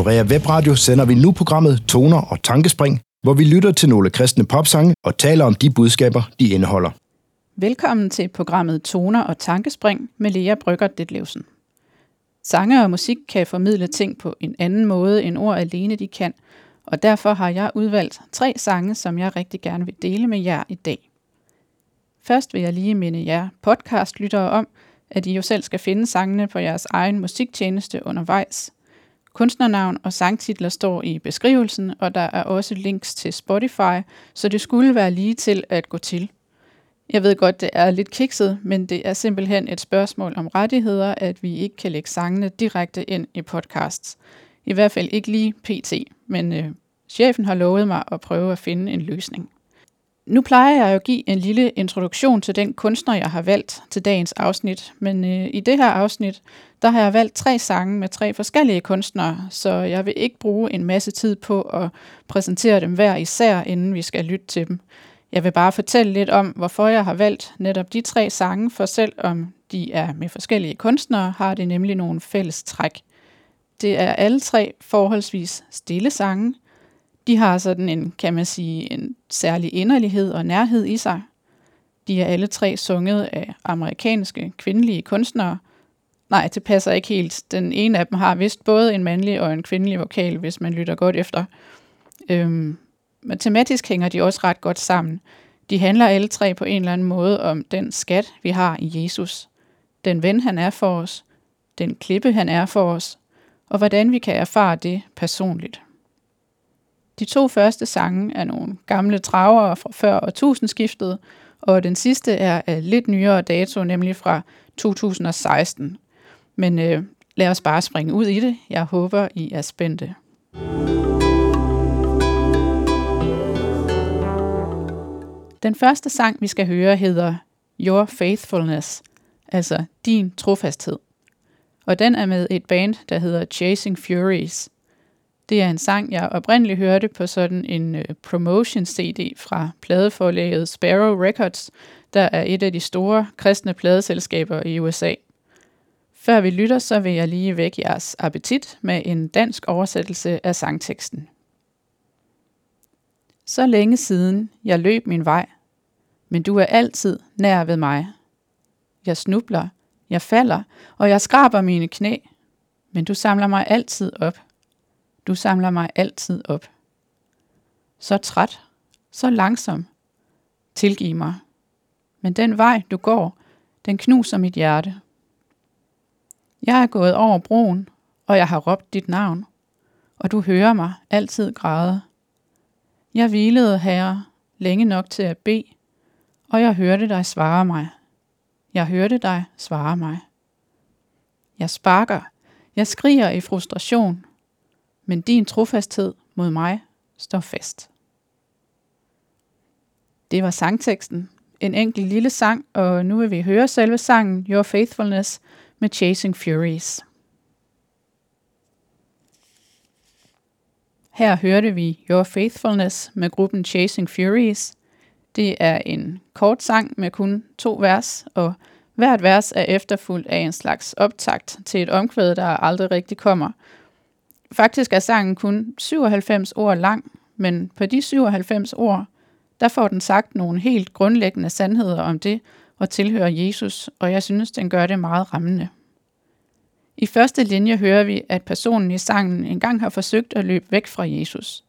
Her Norea Webradio sender vi nu programmet Toner og Tankespring, hvor vi lytter til nogle kristne popsange og taler om de budskaber, de indeholder. Velkommen til programmet Toner og Tankespring med Lea Brygger Detlevsen. Sange og musik kan formidle ting på en anden måde, end ord alene de kan, og derfor har jeg udvalgt tre sange, som jeg rigtig gerne vil dele med jer i dag. Først vil jeg lige minde jer podcastlyttere om, at I jo selv skal finde sangene på jeres egen musiktjeneste undervejs. Kunstnernavn og sangtitler står i beskrivelsen, og der er også links til Spotify, så det skulle være lige til at gå til. Jeg ved godt, det er lidt kikset, men det er simpelthen et spørgsmål om rettigheder, at vi ikke kan lægge sangene direkte ind i podcasts. I hvert fald ikke lige pt, men øh, chefen har lovet mig at prøve at finde en løsning. Nu plejer jeg at give en lille introduktion til den kunstner, jeg har valgt til dagens afsnit, men øh, i det her afsnit, der har jeg valgt tre sange med tre forskellige kunstnere, så jeg vil ikke bruge en masse tid på at præsentere dem hver især, inden vi skal lytte til dem. Jeg vil bare fortælle lidt om, hvorfor jeg har valgt netop de tre sange, for selvom de er med forskellige kunstnere, har det nemlig nogle fælles træk. Det er alle tre forholdsvis stille sange. De har sådan en, kan man sige, en særlig inderlighed og nærhed i sig. De er alle tre sunget af amerikanske kvindelige kunstnere. Nej, det passer ikke helt. Den ene af dem har vist både en mandlig og en kvindelig vokal, hvis man lytter godt efter. Øhm, men tematisk hænger de også ret godt sammen. De handler alle tre på en eller anden måde om den skat, vi har i Jesus. Den ven, han er for os. Den klippe, han er for os. Og hvordan vi kan erfare det personligt. De to første sange er nogle gamle travere fra før årtusindskiftet, og den sidste er af lidt nyere dato, nemlig fra 2016. Men øh, lad os bare springe ud i det. Jeg håber, I er spændte. Den første sang, vi skal høre, hedder Your Faithfulness, altså Din Trofasthed. Og den er med et band, der hedder Chasing Furies. Det er en sang, jeg oprindeligt hørte på sådan en øh, promotion-CD fra pladeforlaget Sparrow Records, der er et af de store kristne pladeselskaber i USA. Før vi lytter, så vil jeg lige vække jeres appetit med en dansk oversættelse af sangteksten. Så længe siden jeg løb min vej, men du er altid nær ved mig. Jeg snubler, jeg falder, og jeg skraber mine knæ, men du samler mig altid op. Du samler mig altid op. Så træt, så langsom. Tilgiv mig. Men den vej, du går, den knuser mit hjerte. Jeg er gået over broen, og jeg har råbt dit navn, og du hører mig altid græde. Jeg hvilede, Herre, længe nok til at bede, og jeg hørte dig svare mig. Jeg hørte dig svare mig. Jeg sparker, jeg skriger i frustration, men din trofasthed mod mig står fast. Det var sangteksten. En enkelt lille sang, og nu vil vi høre selve sangen Your Faithfulness med Chasing Furies. Her hørte vi Your Faithfulness med gruppen Chasing Furies. Det er en kort sang med kun to vers, og hvert vers er efterfulgt af en slags optakt til et omkvæd, der aldrig rigtig kommer. Faktisk er sangen kun 97 ord lang, men på de 97 ord, der får den sagt nogle helt grundlæggende sandheder om det og tilhører Jesus, og jeg synes, den gør det meget rammende. I første linje hører vi, at personen i sangen engang har forsøgt at løbe væk fra Jesus.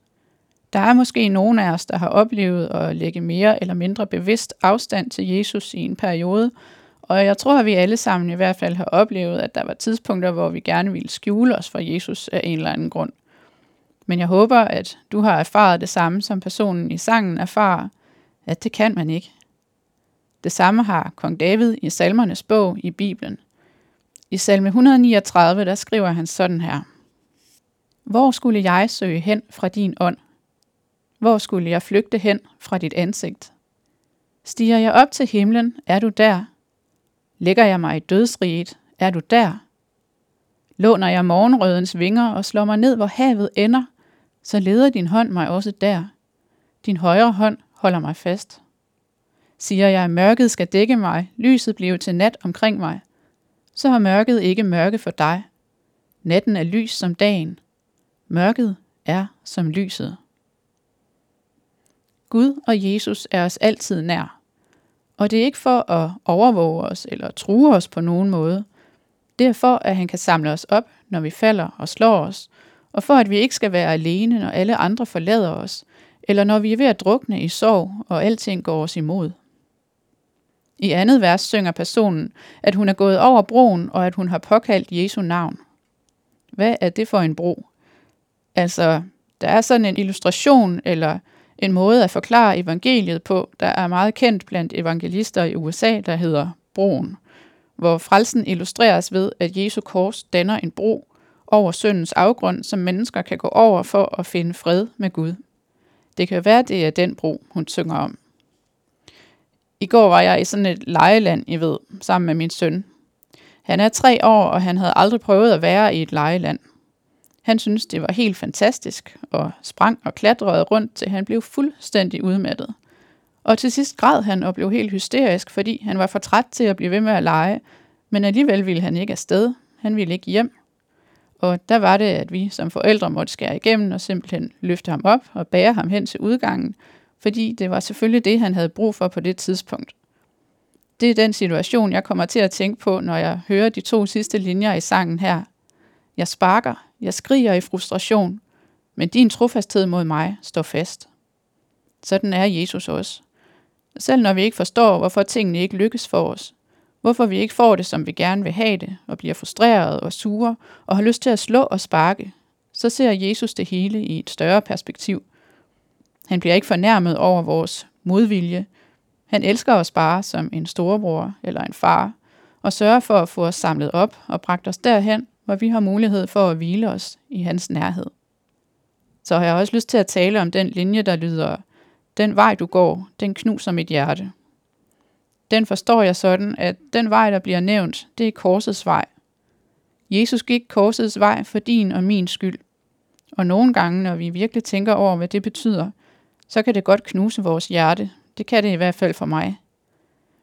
Der er måske nogen af os, der har oplevet at lægge mere eller mindre bevidst afstand til Jesus i en periode, og jeg tror, at vi alle sammen i hvert fald har oplevet, at der var tidspunkter, hvor vi gerne ville skjule os fra Jesus af en eller anden grund. Men jeg håber, at du har erfaret det samme, som personen i sangen erfarer, at det kan man ikke. Det samme har kong David i salmernes bog i Bibelen – i salme 139, der skriver han sådan her. Hvor skulle jeg søge hen fra din ånd? Hvor skulle jeg flygte hen fra dit ansigt? Stiger jeg op til himlen, er du der. Lægger jeg mig i dødsriget, er du der. Låner jeg morgenrødens vinger og slår mig ned, hvor havet ender, så leder din hånd mig også der. Din højre hånd holder mig fast. Siger jeg, at mørket skal dække mig, lyset bliver til nat omkring mig, så har mørket ikke mørke for dig. Natten er lys som dagen. Mørket er som lyset. Gud og Jesus er os altid nær. Og det er ikke for at overvåge os eller true os på nogen måde. Det er for, at han kan samle os op, når vi falder og slår os, og for at vi ikke skal være alene, når alle andre forlader os, eller når vi er ved at drukne i sorg, og alting går os imod. I andet vers synger personen, at hun er gået over broen, og at hun har påkaldt Jesu navn. Hvad er det for en bro? Altså, der er sådan en illustration eller en måde at forklare evangeliet på, der er meget kendt blandt evangelister i USA, der hedder broen, hvor frelsen illustreres ved, at Jesu kors danner en bro over syndens afgrund, som mennesker kan gå over for at finde fred med Gud. Det kan være, det er den bro, hun synger om. I går var jeg i sådan et lejeland, I ved, sammen med min søn. Han er tre år, og han havde aldrig prøvet at være i et lejeland. Han syntes, det var helt fantastisk, og sprang og klatrede rundt, til han blev fuldstændig udmattet. Og til sidst græd han og blev helt hysterisk, fordi han var for træt til at blive ved med at lege, men alligevel ville han ikke afsted. Han ville ikke hjem. Og der var det, at vi som forældre måtte skære igennem og simpelthen løfte ham op og bære ham hen til udgangen, fordi det var selvfølgelig det, han havde brug for på det tidspunkt. Det er den situation, jeg kommer til at tænke på, når jeg hører de to sidste linjer i sangen her. Jeg sparker, jeg skriger i frustration, men din trofasthed mod mig står fast. Sådan er Jesus også. Selv når vi ikke forstår, hvorfor tingene ikke lykkes for os, hvorfor vi ikke får det, som vi gerne vil have det, og bliver frustreret og sure, og har lyst til at slå og sparke, så ser Jesus det hele i et større perspektiv. Han bliver ikke fornærmet over vores modvilje. Han elsker os bare som en storebror eller en far, og sørger for at få os samlet op og bragt os derhen, hvor vi har mulighed for at hvile os i hans nærhed. Så har jeg også lyst til at tale om den linje, der lyder, den vej du går, den knuser mit hjerte. Den forstår jeg sådan, at den vej, der bliver nævnt, det er korsets vej. Jesus gik korsets vej for din og min skyld. Og nogle gange, når vi virkelig tænker over, hvad det betyder, så kan det godt knuse vores hjerte. Det kan det i hvert fald for mig.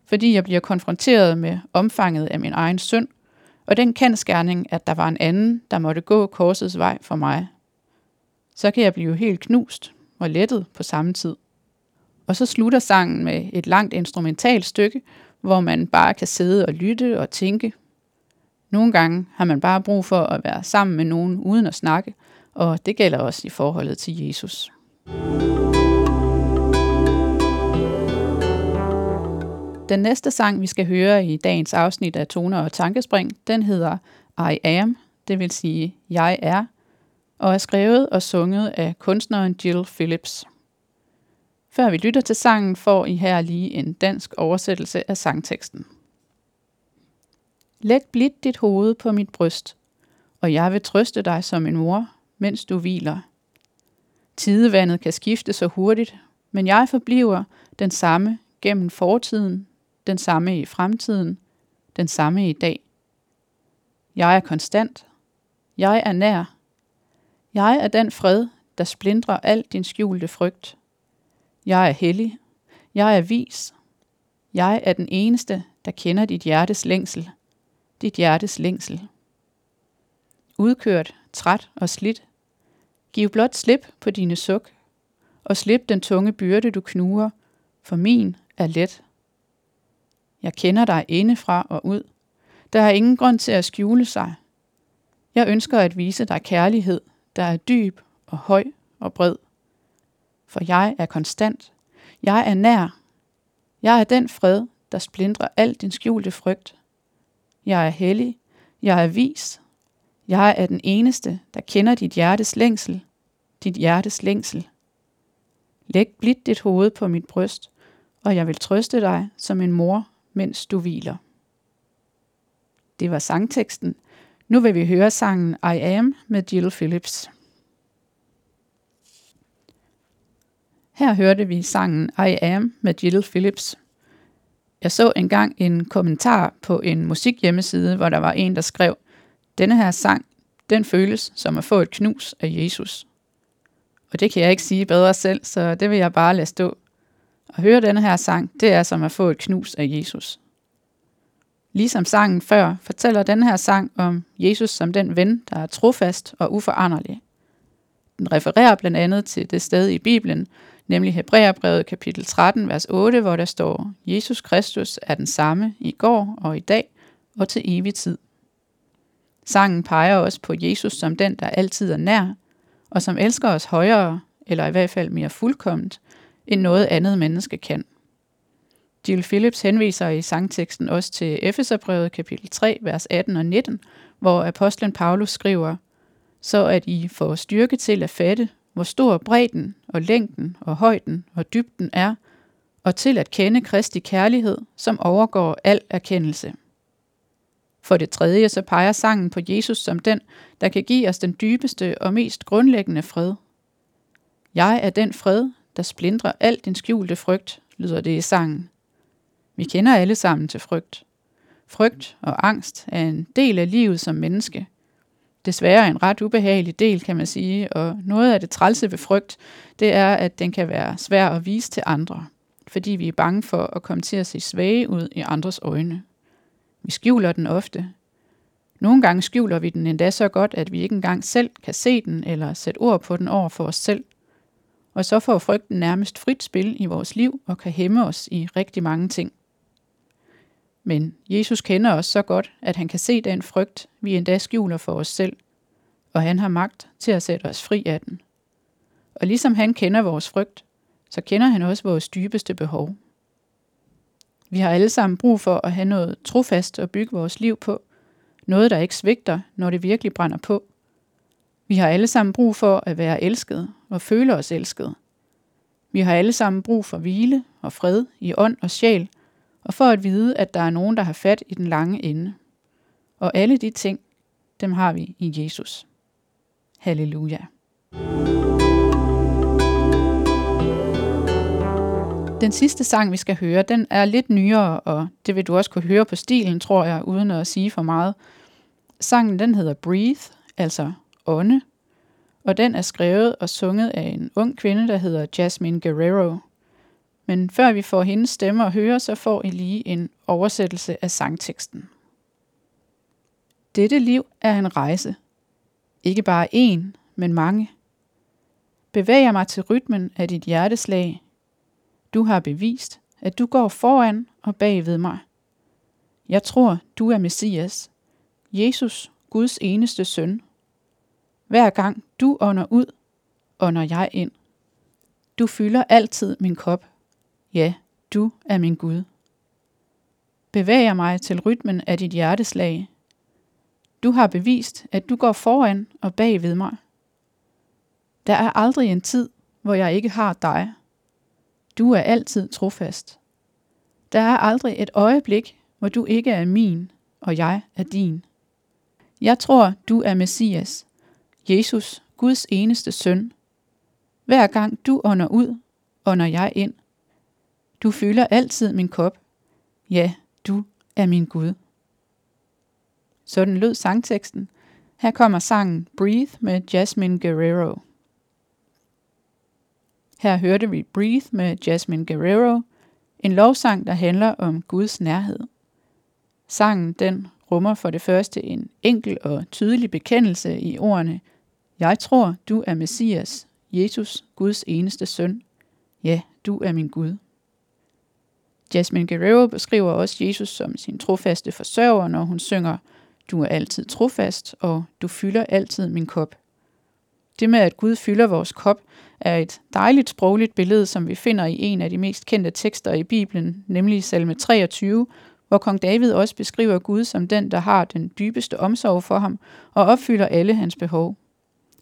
Fordi jeg bliver konfronteret med omfanget af min egen synd, og den kendskærning, at der var en anden, der måtte gå korsets vej for mig. Så kan jeg blive helt knust og lettet på samme tid. Og så slutter sangen med et langt instrumentalt stykke, hvor man bare kan sidde og lytte og tænke. Nogle gange har man bare brug for at være sammen med nogen uden at snakke, og det gælder også i forholdet til Jesus. Den næste sang, vi skal høre i dagens afsnit af Toner og Tankespring, den hedder I Am, det vil sige Jeg er, og er skrevet og sunget af kunstneren Jill Phillips. Før vi lytter til sangen, får I her lige en dansk oversættelse af sangteksten. Læg blidt dit hoved på mit bryst, og jeg vil trøste dig som en mor, mens du hviler. Tidevandet kan skifte så hurtigt, men jeg forbliver den samme gennem fortiden, den samme i fremtiden, den samme i dag. Jeg er konstant. Jeg er nær. Jeg er den fred, der splindrer al din skjulte frygt. Jeg er hellig. Jeg er vis. Jeg er den eneste, der kender dit hjertes længsel. Dit hjertes længsel. Udkørt, træt og slidt. Giv blot slip på dine suk, og slip den tunge byrde, du knuger, for min er let. Jeg kender dig indefra og ud. Der er ingen grund til at skjule sig. Jeg ønsker at vise dig kærlighed, der er dyb og høj og bred for jeg er konstant. Jeg er nær. Jeg er den fred, der splindrer al din skjulte frygt. Jeg er hellig. Jeg er vis. Jeg er den eneste, der kender dit hjertes længsel. Dit hjertes længsel. Læg blidt dit hoved på mit bryst, og jeg vil trøste dig som en mor, mens du hviler. Det var sangteksten. Nu vil vi høre sangen I Am med Jill Phillips. Her hørte vi sangen I Am med Jill Phillips. Jeg så engang en kommentar på en musikhjemmeside, hvor der var en, der skrev, denne her sang, den føles som at få et knus af Jesus. Og det kan jeg ikke sige bedre selv, så det vil jeg bare lade stå. At høre denne her sang, det er som at få et knus af Jesus. Ligesom sangen før, fortæller denne her sang om Jesus som den ven, der er trofast og uforanderlig. Den refererer blandt andet til det sted i Bibelen, nemlig Hebræerbrevet kapitel 13, vers 8, hvor der står, Jesus Kristus er den samme i går og i dag og til evig tid. Sangen peger også på Jesus som den, der altid er nær, og som elsker os højere, eller i hvert fald mere fuldkomment, end noget andet menneske kan. Jill Phillips henviser i sangteksten også til Efeserbrevet kapitel 3, vers 18 og 19, hvor apostlen Paulus skriver, så at I får styrke til at fatte, hvor stor bredden og længden og højden og dybden er, og til at kende Kristi kærlighed, som overgår al erkendelse. For det tredje så peger sangen på Jesus som den, der kan give os den dybeste og mest grundlæggende fred. Jeg er den fred, der splindrer al din skjulte frygt, lyder det i sangen. Vi kender alle sammen til frygt. Frygt og angst er en del af livet som menneske. Desværre en ret ubehagelig del, kan man sige, og noget af det trælse ved frygt, det er, at den kan være svær at vise til andre, fordi vi er bange for at komme til at se svage ud i andres øjne. Vi skjuler den ofte. Nogle gange skjuler vi den endda så godt, at vi ikke engang selv kan se den eller sætte ord på den over for os selv. Og så får frygten nærmest frit spil i vores liv og kan hæmme os i rigtig mange ting. Men Jesus kender os så godt, at han kan se den frygt, vi endda skjuler for os selv, og han har magt til at sætte os fri af den. Og ligesom han kender vores frygt, så kender han også vores dybeste behov. Vi har alle sammen brug for at have noget trofast at bygge vores liv på. Noget, der ikke svigter, når det virkelig brænder på. Vi har alle sammen brug for at være elsket og føle os elsket. Vi har alle sammen brug for hvile og fred i ånd og sjæl, og for at vide, at der er nogen, der har fat i den lange ende. Og alle de ting, dem har vi i Jesus. Halleluja. Den sidste sang, vi skal høre, den er lidt nyere, og det vil du også kunne høre på stilen, tror jeg, uden at sige for meget. Sangen den hedder Breathe, altså ånde, og den er skrevet og sunget af en ung kvinde, der hedder Jasmine Guerrero. Men før vi får hendes stemme at høre, så får I lige en oversættelse af sangteksten. Dette liv er en rejse. Ikke bare én, men mange. Bevæger mig til rytmen af dit hjerteslag, du har bevist, at du går foran og bag ved mig. Jeg tror, du er Messias, Jesus, Guds eneste søn. Hver gang du ånder ud, ånder jeg ind. Du fylder altid min kop. Ja, du er min Gud. Bevæger mig til rytmen af dit hjerteslag. Du har bevist, at du går foran og bag ved mig. Der er aldrig en tid, hvor jeg ikke har dig. Du er altid trofast. Der er aldrig et øjeblik, hvor du ikke er min, og jeg er din. Jeg tror, du er Messias, Jesus, Guds eneste søn. Hver gang du ånder ud, ånder jeg ind. Du fylder altid min kop. Ja, du er min Gud. Sådan lød sangteksten. Her kommer sangen Breathe med Jasmine Guerrero. Her hørte vi Breathe med Jasmine Guerrero, en lovsang, der handler om Guds nærhed. Sangen den rummer for det første en enkel og tydelig bekendelse i ordene jeg tror, du er Messias, Jesus, Guds eneste søn. Ja, du er min Gud. Jasmine Guerrero beskriver også Jesus som sin trofaste forsørger, når hun synger Du er altid trofast, og du fylder altid min kop. Det med, at Gud fylder vores kop, er et dejligt sprogligt billede, som vi finder i en af de mest kendte tekster i Bibelen, nemlig salme 23, hvor kong David også beskriver Gud som den, der har den dybeste omsorg for ham og opfylder alle hans behov.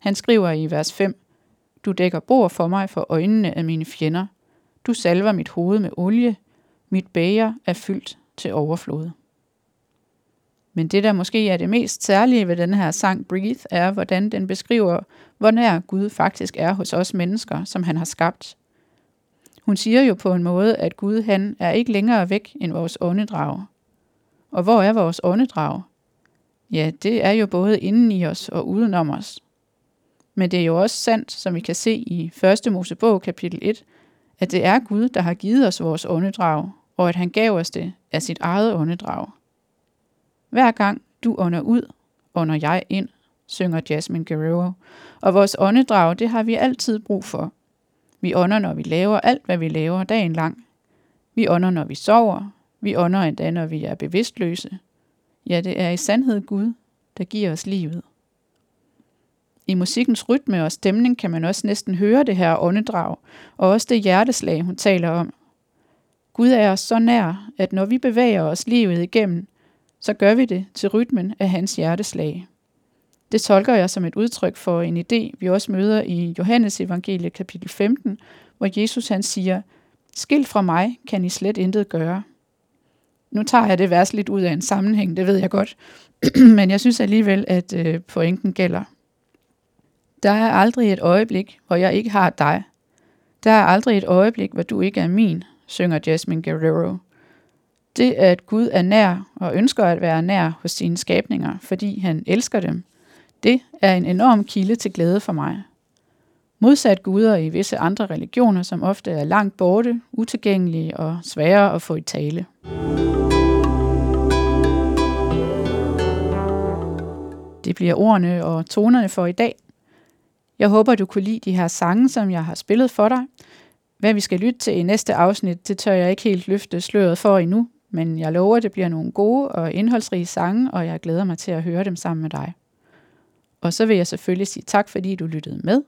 Han skriver i vers 5, Du dækker bord for mig for øjnene af mine fjender. Du salver mit hoved med olie. Mit bæger er fyldt til overflod. Men det, der måske er det mest særlige ved den her sang Breathe, er, hvordan den beskriver, hvor nær Gud faktisk er hos os mennesker, som han har skabt. Hun siger jo på en måde, at Gud han er ikke længere væk end vores åndedrag. Og hvor er vores åndedrag? Ja, det er jo både inden i os og udenom os. Men det er jo også sandt, som vi kan se i 1. Mosebog kapitel 1, at det er Gud, der har givet os vores åndedrag, og at han gav os det af sit eget åndedrag. Hver gang du ånder ud, ånder jeg ind, synger Jasmine Guerrero. Og vores åndedrag, det har vi altid brug for. Vi ånder, når vi laver alt, hvad vi laver dagen lang. Vi ånder, når vi sover. Vi ånder endda, når vi er bevidstløse. Ja, det er i sandhed Gud, der giver os livet. I musikkens rytme og stemning kan man også næsten høre det her åndedrag, og også det hjerteslag, hun taler om. Gud er os så nær, at når vi bevæger os livet igennem, så gør vi det til rytmen af hans hjerteslag. Det tolker jeg som et udtryk for en idé, vi også møder i Johannes evangelie kapitel 15, hvor Jesus han siger, Skilt fra mig kan I slet intet gøre. Nu tager jeg det vers lidt ud af en sammenhæng, det ved jeg godt, men jeg synes alligevel, at øh, pointen gælder. Der er aldrig et øjeblik, hvor jeg ikke har dig. Der er aldrig et øjeblik, hvor du ikke er min, synger Jasmine Guerrero. Det, at Gud er nær og ønsker at være nær hos sine skabninger, fordi han elsker dem, det er en enorm kilde til glæde for mig. Modsat guder i visse andre religioner, som ofte er langt borte, utilgængelige og svære at få i tale. Det bliver ordene og tonerne for i dag. Jeg håber, du kunne lide de her sange, som jeg har spillet for dig. Hvad vi skal lytte til i næste afsnit, det tør jeg ikke helt løfte sløret for endnu, men jeg lover, det bliver nogle gode og indholdsrige sange, og jeg glæder mig til at høre dem sammen med dig. Og så vil jeg selvfølgelig sige tak, fordi du lyttede med.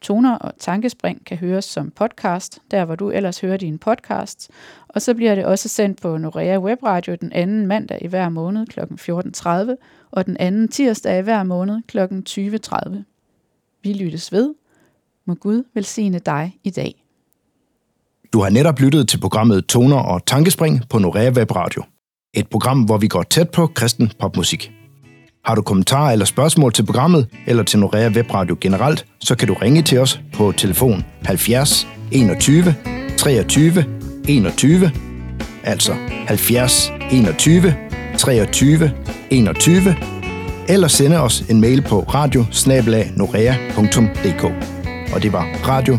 Toner og tankespring kan høres som podcast, der hvor du ellers hører dine podcasts, Og så bliver det også sendt på Norea Webradio den anden mandag i hver måned kl. 14.30 og den anden tirsdag i hver måned kl. 20.30. Vi lyttes ved. Må Gud velsigne dig i dag. Du har netop lyttet til programmet Toner og Tankespring på Norea Webradio. Et program, hvor vi går tæt på kristen popmusik. Har du kommentarer eller spørgsmål til programmet, eller til Norea Webradio generelt, så kan du ringe til os på telefon 70 21 23 21, altså 70 21 23 21, eller sende os en mail på radio Og det var radio